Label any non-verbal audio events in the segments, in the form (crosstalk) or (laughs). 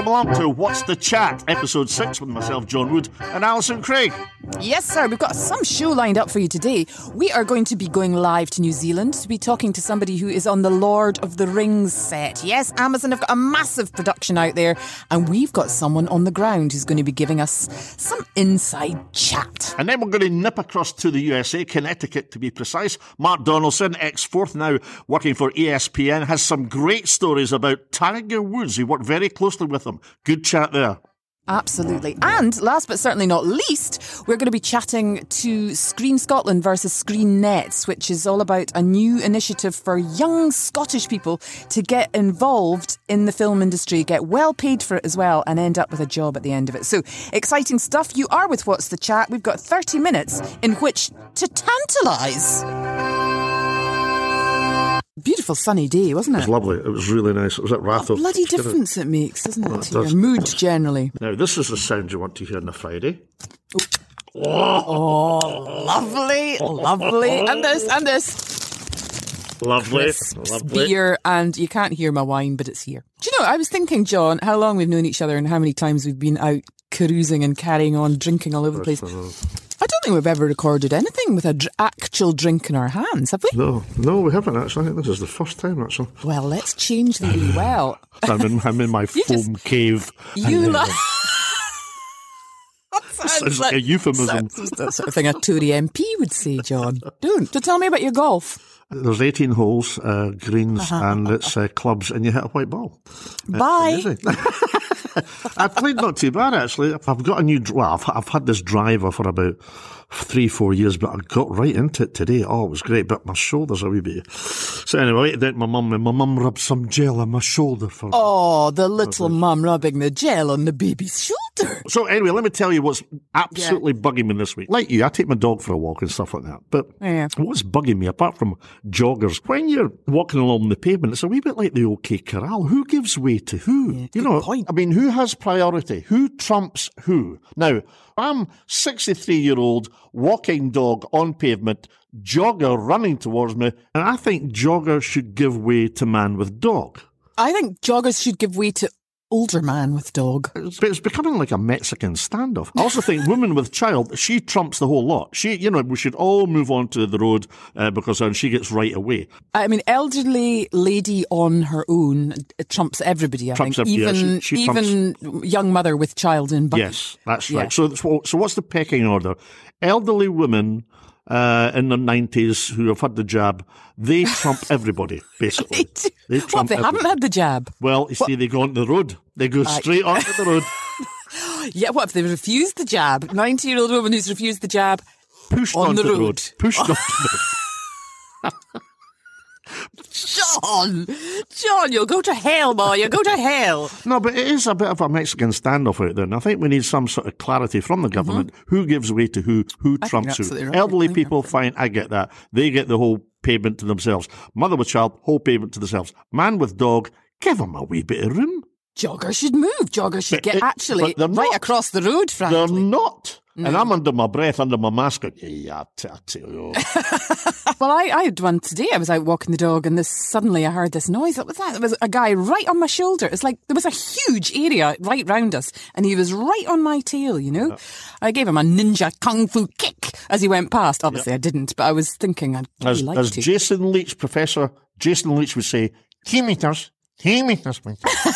welcome along to What's the Chat, episode 6 with myself, John Wood, and Alison Craig. Yes, sir. We've got some show lined up for you today. We are going to be going live to New Zealand to be talking to somebody who is on the Lord of the Rings set. Yes, Amazon have got a massive production out there, and we've got someone on the ground who's going to be giving us some inside chat. And then we're going to nip across to the USA, Connecticut to be precise. Mark Donaldson, ex Forth now working for ESPN, has some great stories about Tiger Woods. He worked very closely with him. Good chat there. Absolutely. And last but certainly not least, we're going to be chatting to Screen Scotland versus Screen Nets, which is all about a new initiative for young Scottish people to get involved in the film industry, get well paid for it as well, and end up with a job at the end of it. So exciting stuff. You are with What's the Chat. We've got 30 minutes in which to tantalise. Beautiful sunny day, wasn't It it? was lovely. It was really nice. It was at Ratho. Bloody It's kinda- difference it makes, doesn't it, it to your mood generally? Now, this is the sound you want to hear on a Friday. Oh lovely, lovely. And this, and this. Lovely. crisps, Lovely. beer, and you can't hear my wine, but it's here. Do you know, I was thinking, John, how long we've known each other and how many times we've been out carousing and carrying on, drinking all over the place. I don't think we've ever recorded anything with an dr- actual drink in our hands, have we? No, no, we haven't actually. I think this is the first time actually. Well, let's change the. Well, (laughs) I'm in, I'm in my (laughs) You just- foam cave. (laughs) you uh, like. Sounds like a euphemism. That sort of thing a Tory MP would say, John. Don't. So tell me about your golf. There's 18 holes, uh, greens, Uh-huh. and it's uh, clubs, and you hit a white ball. Bye. (laughs) I played not too bad actually. I've got a new. Well, I've, I've had this driver for about three, four years, but I got right into it today. Oh, it was great, but my shoulders a wee bit. So anyway, I went down to my mum, and my mum rubbed some gel on my shoulder for. Oh, the little mum rubbing the gel on the baby's shoulder. So anyway, let me tell you what's absolutely bugging me this week. Like you, I take my dog for a walk and stuff like that. But Yeah. what's bugging me, apart from joggers, when you're walking along the pavement, it's a wee bit like the OK Corral. Who gives way to who? you know, point. I mean, who has priority? Who trumps who? Now, I'm 63 year old walking dog on pavement, jogger running towards me, and I think jogger should give way to man with dog. I think joggers should give way to older man with dog. It's, it's becoming like a Mexican standoff. I also think woman with child, she trumps the whole lot. She, you know, we should all move on to the road uh, because she gets right away. I mean, elderly lady on her own trumps everybody. I Trumps think every- yeah, even she- she even young mother with child in bucket. Yes, that's Yeah. right. So, so, so what's the pecking order? Elderly women uh, in the nineties who have had the jab, they trump (laughs) everybody basically. They What? trump They haven't had the jab. Well, you see, they go onto the road. They go straight onto the road, (laughs) Yeah. What if they refused the jab? Ninety-year-old woman who's refused the jab. pushed On onto the road. road, pushed (laughs) onto the John, John, you'll go to hell, boy. You'll go to hell. No, but it is a bit of a Mexican standoff out there, and I think we need some sort of clarity from the government mm-hmm. who gives way to who, who trumps who. right. Elderly people, fine, I get that. They get the whole pavement to themselves. Mother with child, whole pavement to themselves. Man with dog, give him a wee bit of room. Jogger should move. Jogger should But get it- actually right not. across the road, frankly. They're frankly. Not. And mm. I'm under my breath, under my mask. going, Yeah, t- I tell you. (laughs) Well, I, I had one today. I was out walking the dog, and this suddenly I heard this noise. What was that? It was a guy right on my shoulder. It's like there was a huge area right round us, and he was right on my tail. You know, I gave him a ninja kung fu kick as he went past. Obviously, I didn't, but I was thinking I'd As, really like as to. Jason Leitch, Professor Jason Leitch would say, two meters, two meters,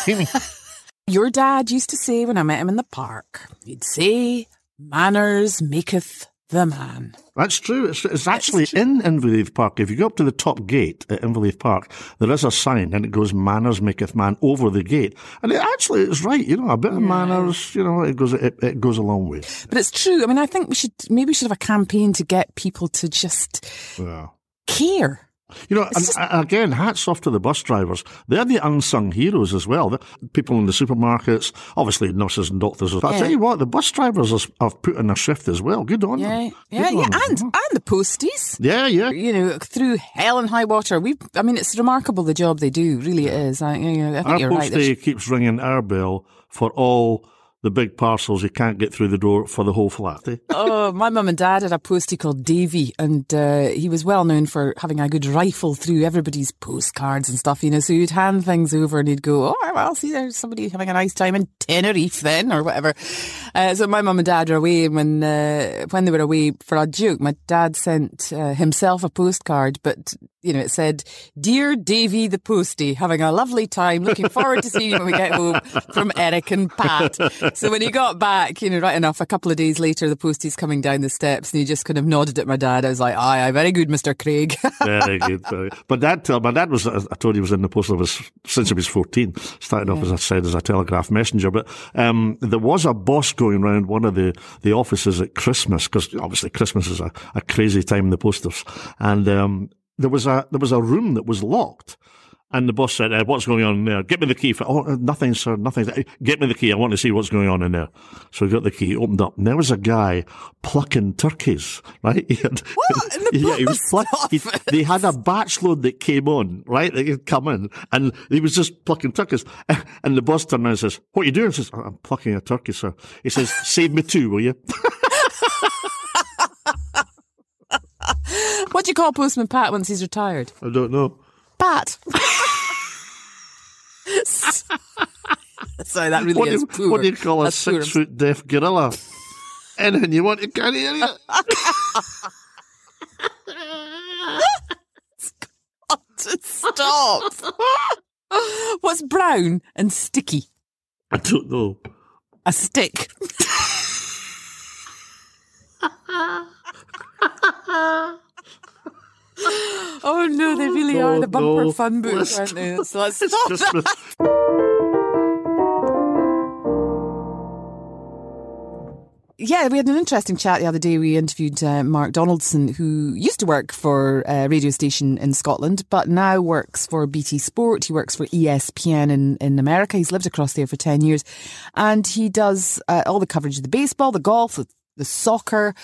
two meters. Your dad used to say when I met him in the park, he'd say, "Manners maketh the man." That's true. It's, it's actually in Inverleith Park. If you go up to the top gate at Inverleith Park, there is a sign and it goes "Manners maketh man" over the gate, and it actually is right. You know, a bit of manners. You know, it goes it, it goes a long way. But it's true. I mean, I think we should maybe we should have a campaign to get people to just Yeah. care. You know, and, again, hats off to the bus drivers. They're the unsung heroes as well. The people in the supermarkets, obviously nurses and doctors. But I Yeah. tell you what, the bus drivers have- put in a shift as well. Good on Yeah, them. yeah, Good yeah, on them. and and the posties. yeah, yeah. You know, through hell and high water. We, I mean, it's remarkable the job they do. Really, it is. I, you know, I think Our you're right. postie keeps ringing our bell for all the big parcels you can't get through the door for the whole flat. Eh? (laughs) oh, my mum and dad had a postie called Davy, and uh, he was well known for having a good rifle through everybody's postcards and stuff, you know. So he'd hand things over and he'd go, Oh, well, see, there's somebody having a nice time in Tenerife then, or whatever. Uh, so my mum and dad were away, and when, uh, when they were away for a joke, my dad sent uh, himself a postcard, but you know, it said, Dear Davy the Postie, having a lovely time, looking forward to seeing you when we get home from Eric and Pat. (laughs) So when he got back, you know, right enough, a couple of days later, the postie's coming down the steps and he just kind of nodded at my dad. I was like, aye, aye, very good, Mr. Craig. (laughs) very good. Very. But dad, uh, my dad was, I told you, he was in the post office since he was 14, started off, yeah. as I said, as a telegraph messenger. But um, there was a boss going around one of the, the offices at Christmas, because obviously Christmas is a, a crazy time in the post office. And um, there was a there was a room that was locked. And the boss said, uh, "What's going on in there? Get me the key." For, oh, uh, nothing, sir, nothing. Get me the key. I want to see what's going on in there. So he got the key, opened up, and there was a guy plucking turkeys. (laughs) Right? He had, what? (laughs) yeah, he was plucking. They had a batch load that came on. Right? They had come in, and he was just plucking turkeys. (laughs) And the boss turned around and says, "What are you doing?" He says, "I'm plucking a turkey, sir." He says, "Save me two, will you?" what do you call Postman Pat once he's retired? I don't know. Pat. Sorry, that really what is do, poor. What do you call a six foot deaf gorilla? Anything you want (laughs) to carry in it? Stop. (laughs) What's brown and sticky? I don't know. A stick. (laughs) (laughs) oh no, they really no, are the bumper no. fun books, aren't they? So let's stop that. Yeah, we had an interesting chat the other day. We interviewed uh, Mark Donaldson, who used to work for a radio station in Scotland, but now works for BT Sport. He works for ESPN in, in America. He's lived across there for 10 years. And he does uh, all the coverage of the baseball, the golf, the, the soccer,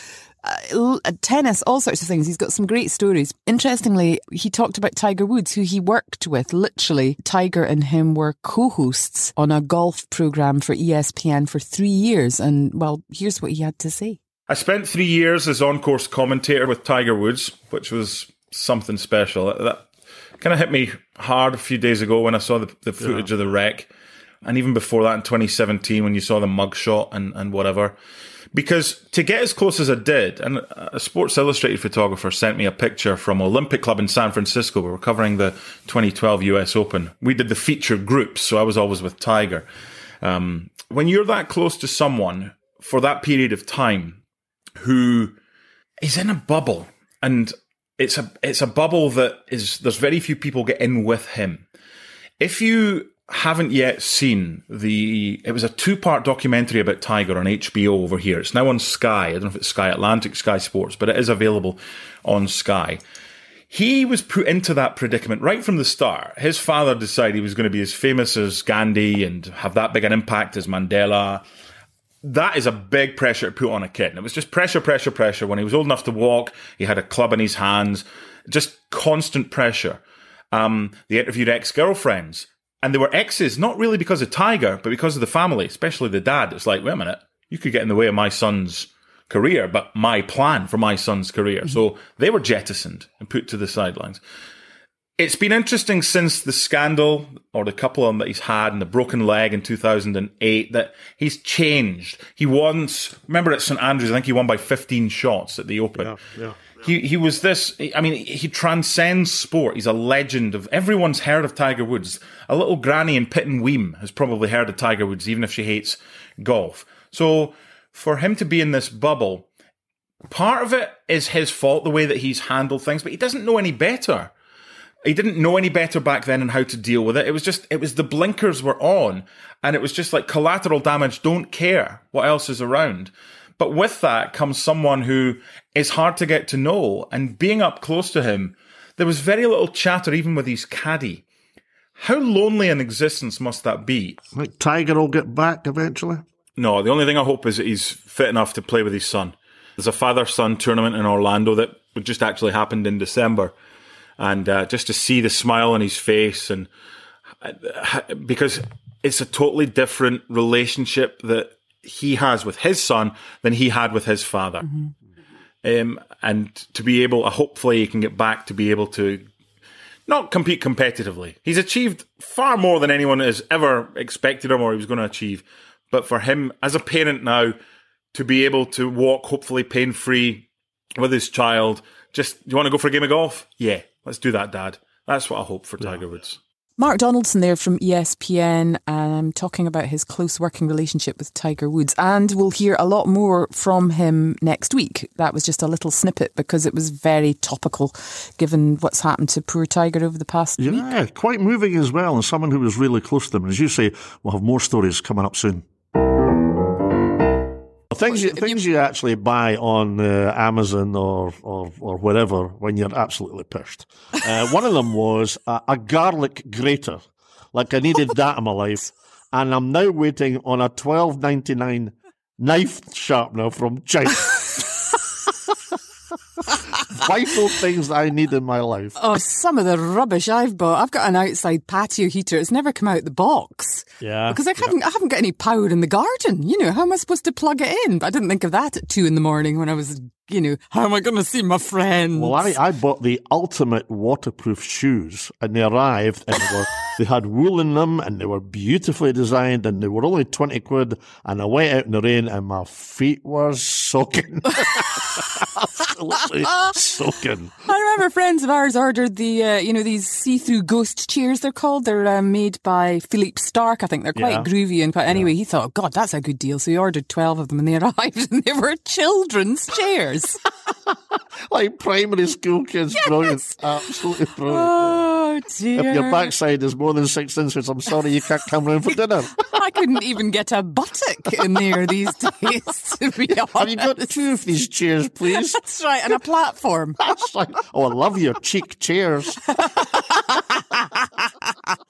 uh, tennis, all sorts of things. He's got some great stories. Interestingly, he talked about Tiger Woods, who he worked with. Literally, Tiger and him were co-hosts on a golf program for ESPN for three years. And well, here's what he had to say. I spent three years as on-course commentator with Tiger Woods, which was something special. That kind of hit me hard a few days ago when I saw the, the footage yeah. of the wreck. And even before that in 2017, when you saw the mugshot and, and whatever. Because to get as close as I did, and a Sports Illustrated photographer sent me a picture from Olympic Club in San Francisco. We were covering the 2012 US Open. We did the feature groups, so I was always with Tiger. Um, when you're that close to someone for that period of time who is in a bubble, and it's a it's a bubble that is there's very few people get in with him. If you haven't yet seen the it was a two part documentary about Tiger on HBO over here. It's now on Sky. I don't know if it's Sky Atlantic, Sky Sports, but it is available on Sky. He was put into that predicament right from the start. His father decided he was going to be as famous as Gandhi and have that big an impact as Mandela. That is a big pressure to put on a kid. And it was just pressure, pressure, pressure. When he was old enough to walk, he had a club in his hands, just constant pressure. Um, they interviewed ex girlfriends and they were exes, not really because of Tiger, but because of the family, especially the dad. It's like, wait a minute, you could get in the way of my son's career, but my plan for my son's career. Mm-hmm. So they were jettisoned and put to the sidelines. It's been interesting since the scandal or the couple of them that he's had and the broken leg in 2008 that he's changed. He once, remember at St Andrews, I think he won by 15 shots at the Open. Yeah, yeah. He he was this. I mean, he transcends sport. He's a legend of. Everyone's heard of Tiger Woods. A little granny in Pittenweem has probably heard of Tiger Woods, even if she hates golf. So for him to be in this bubble, part of it is his fault, the way that he's handled things, but he doesn't know any better. He didn't know any better back then and how to deal with it. It was just, it was the blinkers were on, and it was just like collateral damage. Don't care what else is around. But with that comes someone who is hard to get to know. And being up close to him, there was very little chatter even with his caddy. How lonely an existence must that be? Like Tiger will get back eventually? No, the only thing I hope is that he's fit enough to play with his son. There's a father son tournament in Orlando that just actually happened in December. And uh, just to see the smile on his face, and uh, because it's a totally different relationship that he has with his son than he had with his father. Mm-hmm. Um, and to be able, uh, hopefully, he can get back to be able to not compete competitively. He's achieved far more than anyone has ever expected him or he was going to achieve. But for him, as a parent now, to be able to walk hopefully pain free with his child, just you want to go for a game of golf? Yeah, let's do that, Dad. That's what I hope for Tiger Woods. Mark Donaldson there from ESPN um, talking about his close working relationship with Tiger Woods. And we'll hear a lot more from him next week. That was just a little snippet because it was very topical given what's happened to poor Tiger over the past yeah, week. quite moving as well. And someone who was really close to them. As you say, we'll have more stories coming up soon. Things you, things you actually buy on uh, Amazon or, or, or wherever when you're absolutely pissed. Uh, one of them was a, a, garlic grater. Like I needed (laughs) that in my life. And I'm now waiting on a twelve ninety nine knife sharpener from China. Vital things that I need in my life. Oh, some of the rubbish I've bought. I've got an outside patio heater. It's never come out the box. Yeah. Because I haven't, yeah. I haven't got any power in the garden. You know, how am I supposed to plug it in? But I didn't think of that at two in the morning when I was you know, how am I going to see my friends? Well, I, I bought the ultimate waterproof shoes and they arrived and were, they had wool in them and they were beautifully designed and they were only 20 quid and I went out in the rain and my feet were soaking. (laughs) Absolutely soaking. I remember friends of ours ordered the, uh, you know, these see-through ghost chairs they're called. They're uh, made by Philippe Starck. I think they're quite yeah. groovy and quite, anyway, yeah. he thought, God, that's a good deal. So he ordered 12 of them and they (laughs) arrived and they were children's chairs (laughs) like primary school kids, yes. brilliant. Absolutely brilliant. Oh, dear. If your backside is more than six inches, I'm sorry you can't come round for dinner. (laughs) I couldn't even get a buttock in there these days, (laughs) to be honest. Have you got two of these chairs, please? That's right, and a platform. That's right. Oh, I love your cheek chairs. (laughs) (laughs)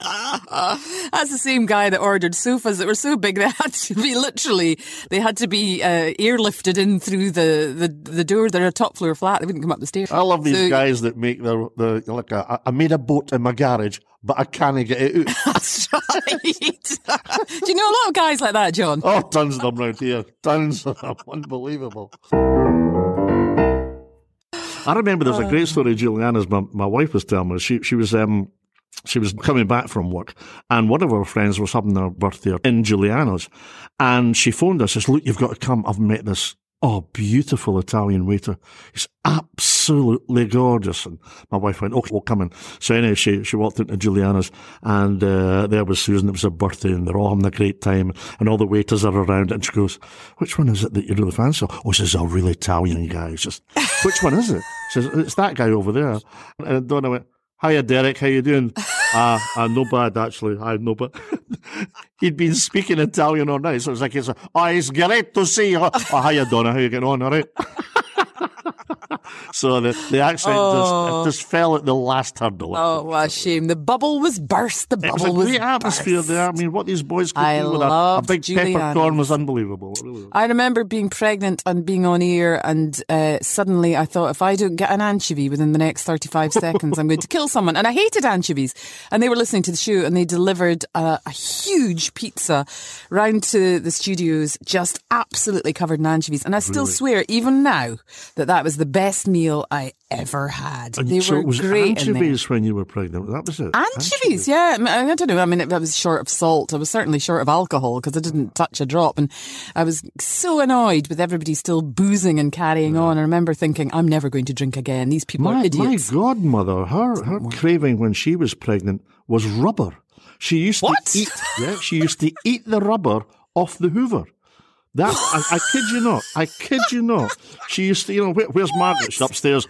That's the same guy that ordered sofas that were so big they had to be literally they had to be uh, airlifted in through the, the, the door. They're a top floor flat. They wouldn't come up the stairs. I love these so, guys that make the the like a, I made a boat in my garage, but I can't get it out. (laughs) That's right. (laughs) Do you know a lot of guys like that, John? Oh, tons of them around here. Tons of them. Unbelievable. I remember there's a great story, Juliana's my, my wife was telling me. She she was um she was coming back from work and one of her friends was having their birthday in Giuliano's and she phoned us, says, look, you've got to come. I've met this Oh, beautiful Italian waiter. He's absolutely gorgeous. And my wife went, okay, we'll come in. So anyway, she, she walked into Giuliano's and, uh, there was Susan. It was her birthday and they're all having a great time and all the waiters are around and she goes, which one is it that you really fancy? Oh, she says, a real Italian guy. She says, which one is it? She says, it's that guy over there. And Donna went, hiya, Derek. How you doing? (laughs) Ah, uh, uh, no bad actually. I no bad. (laughs) He'd been speaking Italian all night, so it was like, it's, oh, it's great to see you. Oh, hiya, Donna. How you getting on? All right. (laughs) (laughs) so the, the accent oh. just, just fell at the last hurdle. Oh, what a shame. The bubble was burst. The bubble it was a great atmosphere burst. there. I mean, what these boys could I do with a, a big peppercorn was unbelievable. Really was. I remember being pregnant and being on air, and uh, suddenly I thought, if I don't get an anchovy within the next 35 (laughs) seconds, I'm going to kill someone. And I hated anchovies. And they were listening to the show, and they delivered a, a huge pizza round to the studios, just absolutely covered in anchovies. And I still really? swear, even now, that that was the best meal I ever had. And they so were it was great. Anchovies when you were pregnant. That was it. Anchovies, anchovies. yeah. I, I, don't know. I mean, I was short of salt. I was certainly short of alcohol because I didn't touch a drop, and I was so annoyed with everybody still boozing and carrying yeah. on. I remember thinking, I'm never going to drink again. These people my, are idiots. My godmother, her her craving when she was pregnant was rubber. She used what? to eat. Yeah, she used to eat the rubber off the Hoover. That I, I, kid you not. I kid you not. She used to, you know, where, where's Margaret? She's upstairs.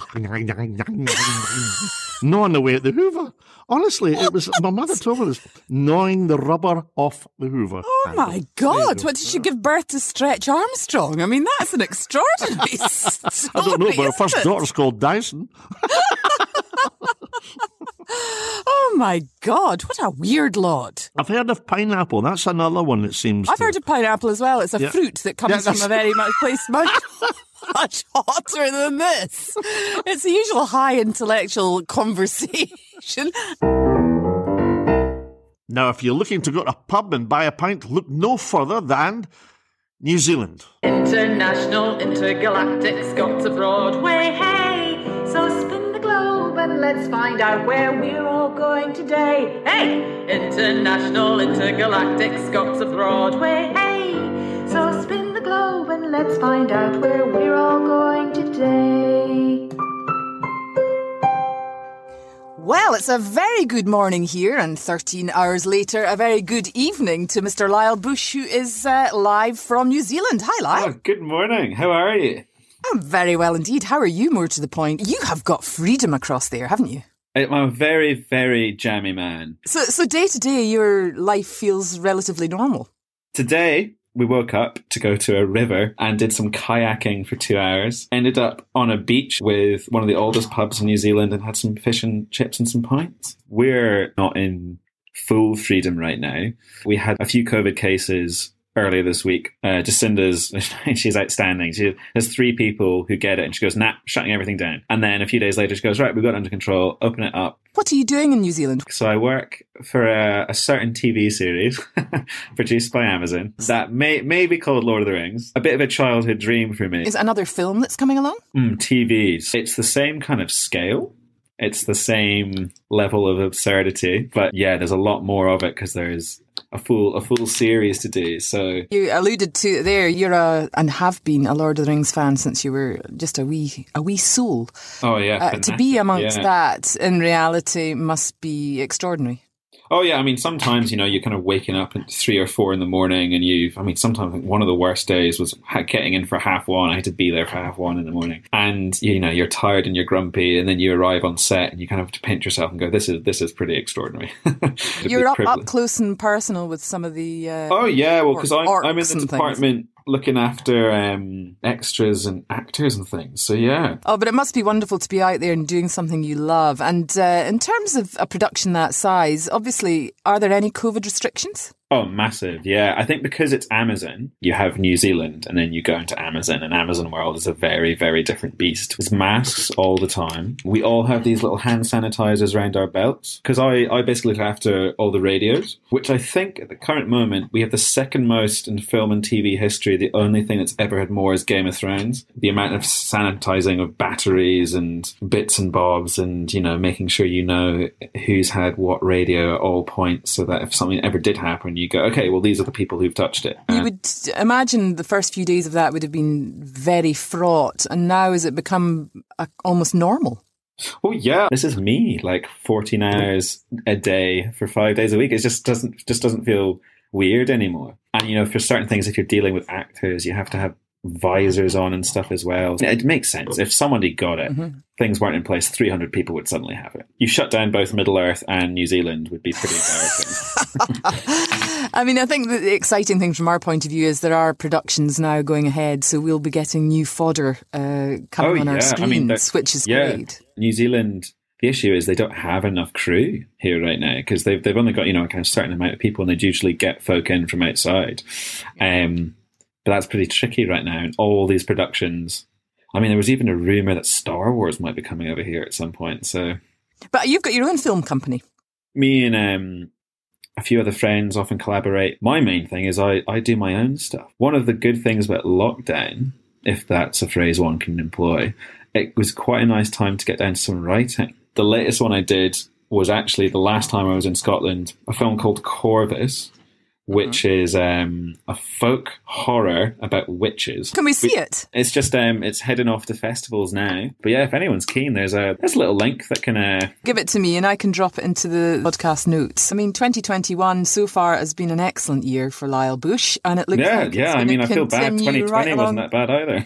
gnawing away at the Hoover. Honestly, it was my mother told me this, gnawing the rubber off the Hoover. Oh my God! What did she give birth to? Stretch Armstrong. I mean, that's an extraordinary. (laughs) story, I don't know, but her first daughter's called Dyson. (laughs) oh my God, what a weird lot. I've heard of pineapple. That's another one that seems. I've to... heard of pineapple as well. It's a yeah. fruit that comes yeah, from a very (laughs) much place much, much hotter than this. It's the usual high intellectual conversation. Now, if you're looking to go to a pub and buy a pint, look no further than New Zealand. International, intergalactic, Scots abroad, way hey! So spin the globe and let's find out where we're all going today. Hey! International, intergalactic, Scots abroad, way hey! So spin the globe and let's find out where we're all going today. Well, it's a very good morning here, and 13 hours later, a very good evening to Mr. Lyle Bush, who is uh, live from New Zealand. Hi, Lyle. Oh, good morning. How are you? I'm very well indeed. How are you, more to the point? You have got freedom across there, haven't you? I'm a very, very jammy man. So, so day to day, your life feels relatively normal. Today, we woke up to go to a river and did some kayaking for two hours. Ended up on a beach with one of the oldest pubs in New Zealand and had some fish and chips and some pints. We're not in full freedom right now. We had a few COVID cases earlier this week. Uh, Jacinda's, (laughs) she's outstanding. She has three people who get it and she goes, nah, shutting everything down. And then a few days later, she goes, right, we've got it under control, open it up. What are you doing in New Zealand? So I work for a, a certain TV series (laughs) produced by Amazon that may, may be called Lord of the Rings. A bit of a childhood dream for me. Is another film that's coming along? Mm, TVs. It's the same kind of scale. It's the same level of absurdity, but yeah, there's a lot more of it because there's a full a full series to do. So You alluded to there. You're a and have been a Lord of the Rings fan since you were just a wee a wee soul. oh yeah, Uh, to be amongst yeah. that in reality must be extraordinary. Oh yeah, I mean sometimes you know you're kind of waking up at three or four in the morning, and you. I mean sometimes one of the worst days was getting in for half one. I had to be there for half one in the morning, and you know you're tired and you're grumpy, and then you arrive on set and you kind of have to pinch yourself and go, "This is this is pretty extraordinary." (laughs) You're up, up close and personal with some of the. Uh, Oh yeah, well, because I'm, I'm in the things. Looking after um, extras and actors and things. So yeah, Oh, but it must be wonderful to be out there and doing something you love. And uh, in terms of a production that size, obviously, are there any COVID restrictions? Oh, massive. Yeah. I think because it's Amazon, you have New Zealand and then you go into Amazon, and Amazon World is a very, very different beast. There's masks all the time. We all have these little hand sanitizers around our belts because I, I basically look after all the radios, which I think at the current moment we have the second most in film and TV history. The only thing that's ever had more is Game of Thrones. The amount of sanitizing of batteries and bits and bobs and, you know, making sure you know who's had what radio at all points so that if something ever did happen, go, okay, well, these are the people who've touched it. You would imagine the first few days of that would have been very fraught. And now has it become uh almost normal? Oh yeah, this is me. Like 14 hours a day for five days a week. It just doesn't just doesn't feel weird anymore. And you know, for certain things, if you're dealing with actors, you have to have visors on and stuff as well. It makes sense. If somebody got it, things weren't in place, 300 people would suddenly have it. You shut down both Middle Earth and New Zealand would be pretty embarrassing. (laughs) (laughs) I mean, I think the exciting thing from our point of view is there are productions now going ahead, so we'll be getting new fodder uh, coming Oh, on our screens, I mean, which is yeah. great. New Zealand, the issue is they don't have enough crew here right now because they've they've only got you know a kind of certain amount of people, and they usually get folk in from outside. Um, but that's pretty tricky right now. And all these productions. I mean, there was even a rumor that Star Wars might be coming over here at some point. So But you've got your own film company. me and um, a few other friends often collaborate. My main thing is I, I do my own stuff. One of the good things about lockdown, if that's a phrase one can employ, it was quite a nice time to get down to some writing. The latest one I did was actually the last time I was in Scotland, a film called Corvus, which is um, a folk horror about witches. Can we see it? It's just um, it's heading off to festivals now. But yeah, if anyone's keen, there's a there's a little link that can uh, Give it to me and I can drop it into the podcast notes. I mean, 2021 so far has been an excellent year for Lyle Bush, and it looks Yeah, like yeah. I mean, I feel bad. 2020 right wasn't that bad either.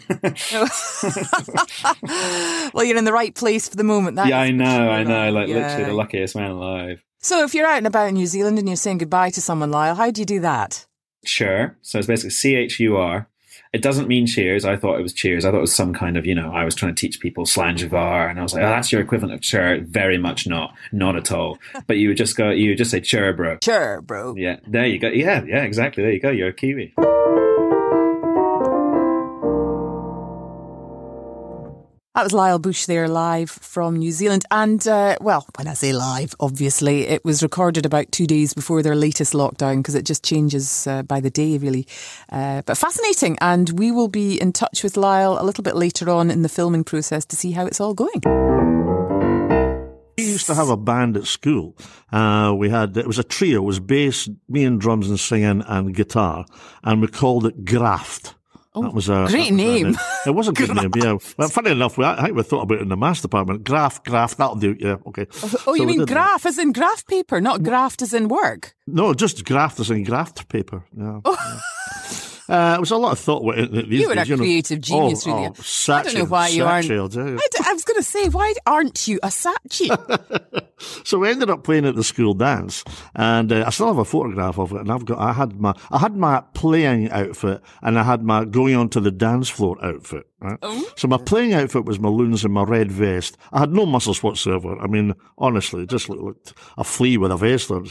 (laughs) well, you're in the right place for the moment. That yeah, I know, I know. Like literally the luckiest man alive. So, if you're out and about in New Zealand and you're saying goodbye to someone, Lyle, how do you do that? Sure. So it's basically C H U R. It doesn't mean cheers. I thought it was cheers. I thought it was some kind of, you know, I was trying to teach people slanjavar, and I was like, oh, that's your equivalent of sure. Very much not. Not at all. (laughs) But you would just go, you would just say sure, bro. Sure, bro. Yeah, there you go. Yeah, yeah, exactly. There you go. You're a Kiwi. That was Lyle Bush there live from New Zealand. And, uh, well, when I say live, obviously, it was recorded about two days before their latest lockdown because it just changes uh, by the day, really. Uh, but fascinating. And we will be in touch with Lyle a little bit later on in the filming process to see how it's all going. We used to have a band at school. Uh, we had, it was a trio. It was bass, me and drums and singing and guitar. And we called it Graft. Oh, that was a great was uh, name. a- it was a good name, (laughs) yeah. Well, funny enough, we, I think we thought about it in the maths department. Graph, graph, that'll do. Yeah, okay. Oh, oh So you mean did that. graph as in graph paper, not graft as in work? No, just graft as in graft paper. Yeah. Oh. yeah. (laughs) Uh, it was a lot of thought with it these You were a days, know. creative genius, oh, really. Oh, I don't know why you aren't. I, d- I was going to say, why aren't you a Saatchi? (laughs) So we ended up playing at the school dance, and uh, I still have a photograph of it. And I've got, I had my, I had my playing outfit, and I had my going onto the dance floor outfit. Right? So my playing outfit was my loons and my red vest. I had no muscles whatsoever. I mean, honestly, it just looked like a flea with a vest on.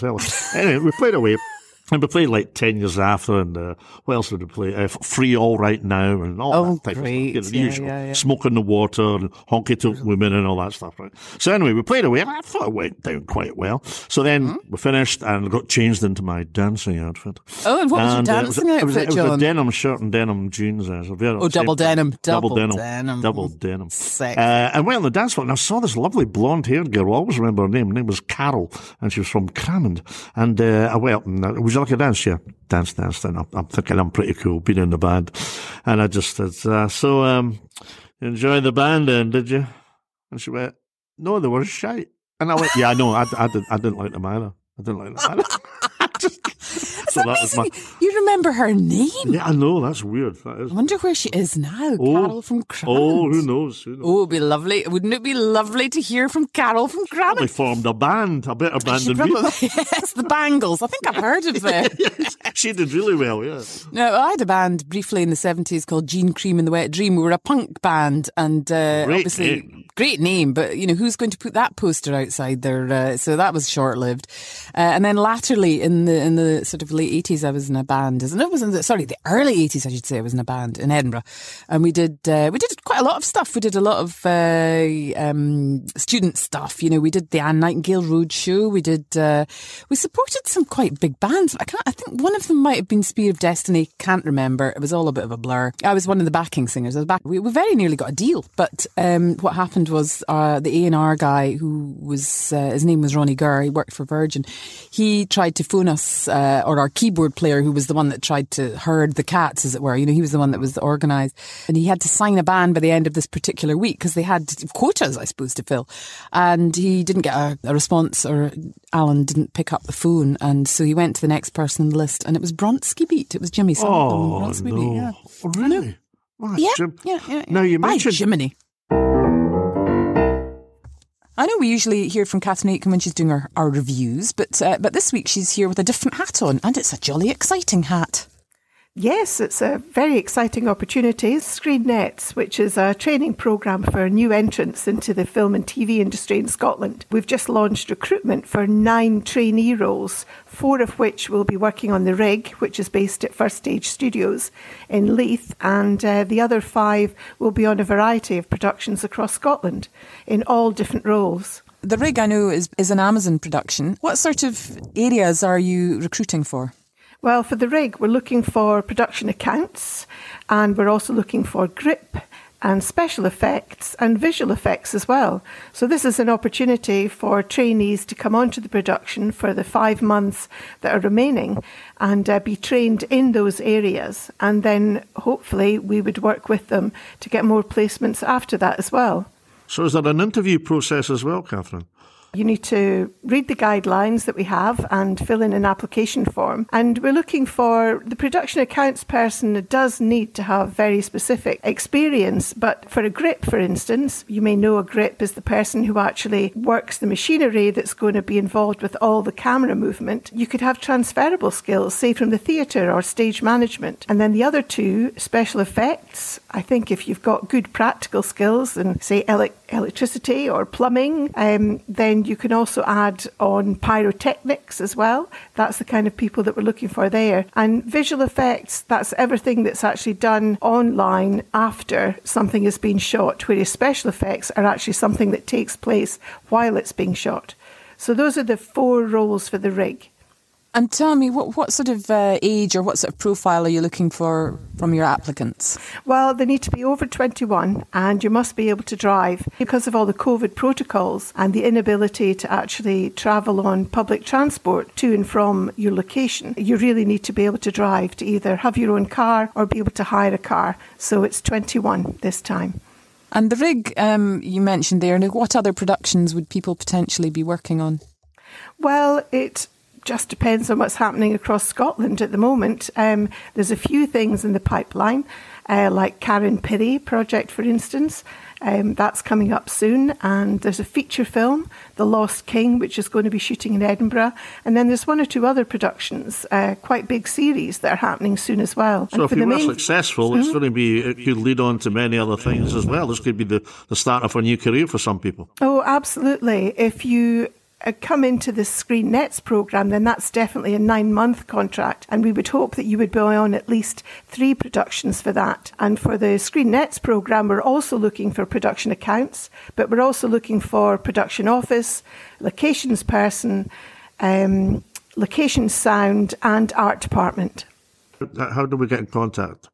Anyway, we played away. And we played like 10 years after, and uh, what else did we play? Uh, Free All Right Now, and all Oh, that type great. of stuff. You know, the Yeah, usual. yeah, yeah. Smoke in the Water, and Honky Tonk Women, and all that stuff, right? So anyway, we played away, I thought it went down quite well. So then Hmm? we finished and got changed into my dancing outfit. Oh, and what was your And, uh, dancing it was, a- outfit, it was a denim shirt and denim jeans. So very- Oh, double denim. Double, Double denim. denim. Double denim. Sexy. Uh, and went on the dance floor, and I saw this lovely blonde haired girl. I always remember her name. Her name was Carol, and she was from Cramond. And uh, I went up and, uh, would like a dance? Yeah, dance, dance. Then I'm, I'm thinking I'm pretty cool, being in the band. And I just said, uh, so, um, you enjoyed the band then, did you? And she went, no, they were shite. And I went, yeah, know, I, I, did, I didn't like them either. I didn't like them either. (laughs) (laughs) so that was my, You remember her name? yeah, I know, that's weird. That is. I wonder where she is now. Oh. Carol from Cramond. Oh, who knows? Who knows? Oh, it'd be lovely. Wouldn't it be lovely to hear from Carol from They formed a band, a better band She than me. probably, (laughs) yes, the Bangles. I think I've heard of them. (laughs) she did really well, yeah. No, I had a band briefly in the 70s called Gene Cream and the Wet Dream. We were a punk band and uh, Great obviously name. great name, but you know, who's going to put that poster outside there? Uh, so that was short lived. Uh, and then latterly in the in the sort of late 80s, I was in a band. Isn't it? was in the, sorry, the early 80s, I should say. I was in a band in Edinburgh. And we did, uh, we did quite a lot of stuff. We did a lot of uh, um, student stuff. You know, we did the Anne Nightingale Road Show. We did, uh, we supported some quite big bands. I can't, I think one of them might have been Spear of Destiny. Can't remember. It was all a bit of a blur. I was one of the backing singers. I was back. We, we very nearly got a deal, but um, what happened was uh, the A and R guy, who was uh, his name was Ronnie Gurr. He worked for Virgin. He tried to phone us, uh, Uh, or our keyboard player, who was the one that tried to herd the cats, as it were. You know, he was the one that was organised, and he had to sign a band by the end of this particular week because they had quotas, I suppose, to fill, and he didn't get a, a response, or Alan didn't pick up the phone, and so he went to the next person on the list, and it was Bronski Beat. It was Jimmy. Oh, Bronski no. Beat, yeah. Oh, really? Oh, that's Yeah, yeah, yeah, yeah. Now, you By mentioned- Jiminy. I know we usually hear from Catherine Aiken when she's doing our, our reviews, but uh, but this week she's here with a different hat on, and it's a jolly exciting hat. Yes, it's a very exciting opportunity. Screen Nets, which is a training programme for new entrants into the film and TV industry in Scotland. We've just launched recruitment for nine trainee roles, four of which will be working on The Rig, which is based at First Stage Studios in Leith, and uh, the other five will be on a variety of productions across Scotland in all different roles. The rig I know is is an Amazon production. What sort of areas are you recruiting for? Well, for the rig, we're looking for production accounts and we're also looking for grip and special effects and visual effects as well. So, this is an opportunity for trainees to come onto the production for the five months that are remaining and uh, be trained in those areas. And then hopefully we would work with them to get more placements after that as well. So is there an interview process as well, Catherine? You need to read the guidelines that we have and fill in an application form. And we're looking for the production accounts person does need to have very specific experience. But for a grip, for instance, you may know a grip is the person who actually works the machinery that's going to be involved with all the camera movement. You could have transferable skills, say from the theatre or stage management. And then the other two, special effects. I think if you've got good practical skills and say elec electricity or plumbing, um, then You can also add on pyrotechnics as well. That's the kind of people that we're looking for there. And visual effects, that's everything that's actually done online after something has been shot, whereas special effects are actually something that takes place while it's being shot. So those are the four roles for the rig. And tell me, what, what sort of uh, age or what sort of profile are you looking for from your applicants? Well, they need to be over 21 and you must be able to drive. Because of all the COVID protocols and the inability to actually travel on public transport to and from your location, you really need to be able to drive to either have your own car or be able to hire a car. So it's 21 this time. And the rig um, you mentioned there, what other productions would people potentially be working on? Well, it just depends on what's happening across Scotland at the moment. Um, there's a few things in the pipeline, uh, like Karen Pirie project, for instance. Um, that's coming up soon, and there's a feature film, The Lost King, which is going to be shooting in Edinburgh, and then there's one or two other productions, uh, quite big series that are happening soon as well. So and if you were main- successful, it's going to be it could lead on to many other things as well. This could be the, the start of a new career for some people. Oh, absolutely. If you come into the Screen Nets program, then that's definitely a nine month contract. And we would hope that you would be on at least three productions for that. And for the Screen Nets program, we're also looking for production accounts, but we're also looking for production office, locations person, um, location sound, and art department. How how do we get in contact?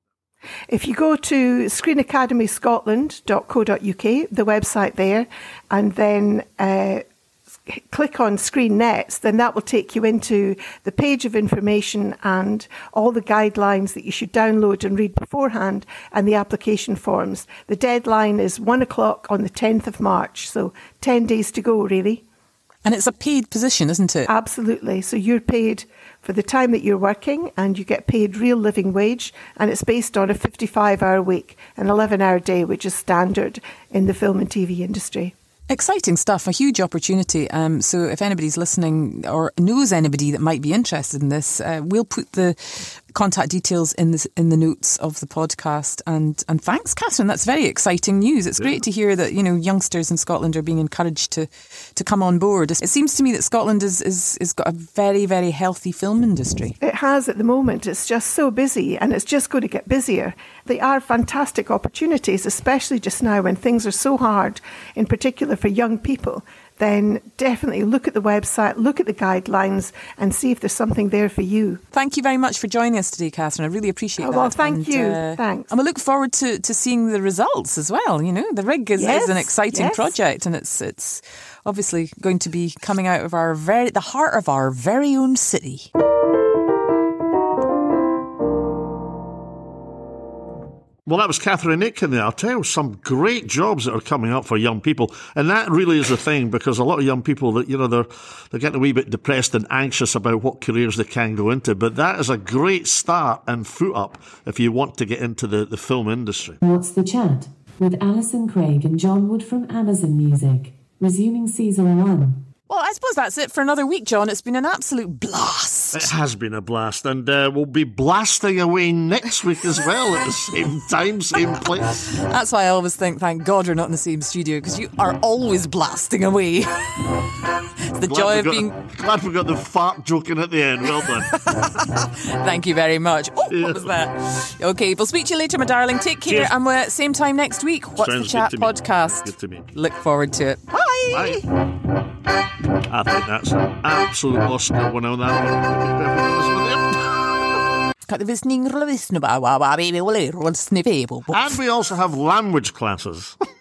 If you go to screenacademyscotland.co.uk, the website there, and then uh, click on Screen Nets, then that will take you into the page of information and all the guidelines that you should download and read beforehand and the application forms. The deadline is one o'clock on the 10th of March, so 10 days to go, really. And it's a paid position, isn't it? Absolutely. So you're paid for the time that you're working and you get paid real living wage and it's based on a 55 hour week, an 11 hour day, which is standard in the film and TV industry. Exciting stuff, a huge opportunity. Um, so, if anybody's listening or knows anybody that might be interested in this, uh, we'll put the contact details in the in the notes of the podcast. And and thanks, Catherine. That's very exciting news. It's great to hear that you know youngsters in Scotland are being encouraged to to come on board. It seems to me that Scotland is is, is got a very very healthy film industry. It has at the moment. It's just so busy and it's just going to get busier. They are fantastic opportunities, especially just now when things are so hard, in particular for young people. Then definitely look at the website, look at the guidelines, and see if there's something there for you. Thank you very much for joining us today, Catherine. I really appreciate Oh, that. well, thank And, uh, you. Thanks. And we look forward to, to seeing the results as well. You know, the rig is, is an exciting yes. project, and it's it's obviously going to be coming out of our very the heart of our very own city. Well, that was Catherine Aitken there. I'll tell you some great jobs that are coming up for young people, and that really is the thing because a lot of young people that you know they're they're getting a wee bit depressed and anxious about what careers they can go into. But that is a great start and foot up if you want to get into the, the film industry. What's the Chat? With Alison Craig and John Wood from Amazon Music. Resuming season one. Well, I suppose that's it for another week, John. It's been an absolute blast. It has been a blast, and uh, we'll be blasting away next week as well at the same time, same place. That's why I always think, thank God we're not in the same studio because you are always blasting away. (laughs) it's the Glad joy of got- being. glad we got the fart joking at the end. Well done. (laughs) Thank you very much. Oh, what was that? Okay, we'll speak to you later, my darling. Take care, Cheers. and we're at same time next week. What's Sounds the chat good to me. podcast? Good to me. Look forward to it. Bye. Bye. I think that's an absolute Oscar winner on that one. To be perfectly honest with you. Got the listening, listening, baby, And we also have language classes. (laughs)